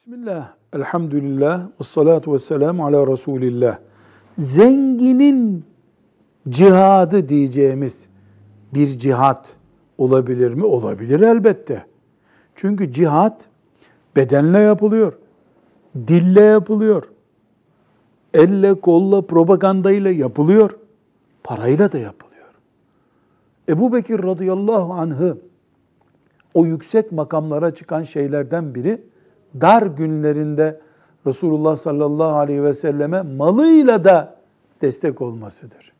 Bismillah, elhamdülillah, ve salatu ve selamu ala Resulillah. Zenginin cihadı diyeceğimiz bir cihat olabilir mi? Olabilir elbette. Çünkü cihat bedenle yapılıyor, dille yapılıyor, elle kolla propagandayla yapılıyor, parayla da yapılıyor. Ebu Bekir radıyallahu anh'ı o yüksek makamlara çıkan şeylerden biri dar günlerinde Resulullah sallallahu aleyhi ve selleme malıyla da destek olmasıdır.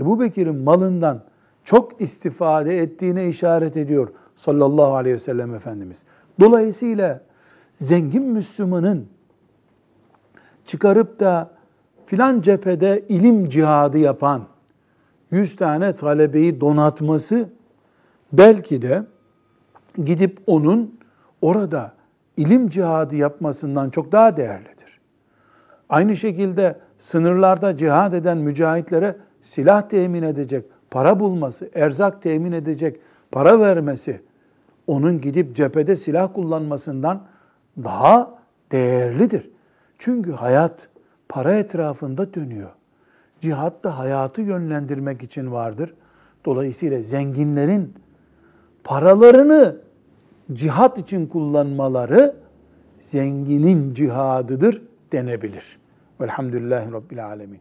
Ebu Bekir'in malından çok istifade ettiğine işaret ediyor sallallahu aleyhi ve sellem Efendimiz. Dolayısıyla zengin Müslümanın çıkarıp da filan cephede ilim cihadı yapan 100 tane talebeyi donatması belki de gidip onun orada ilim cihadı yapmasından çok daha değerlidir. Aynı şekilde sınırlarda cihad eden mücahitlere silah temin edecek, para bulması, erzak temin edecek, para vermesi, onun gidip cephede silah kullanmasından daha değerlidir. Çünkü hayat para etrafında dönüyor. Cihat da hayatı yönlendirmek için vardır. Dolayısıyla zenginlerin paralarını cihat için kullanmaları zenginin cihadıdır denebilir. Velhamdülillahi Rabbil Alemin.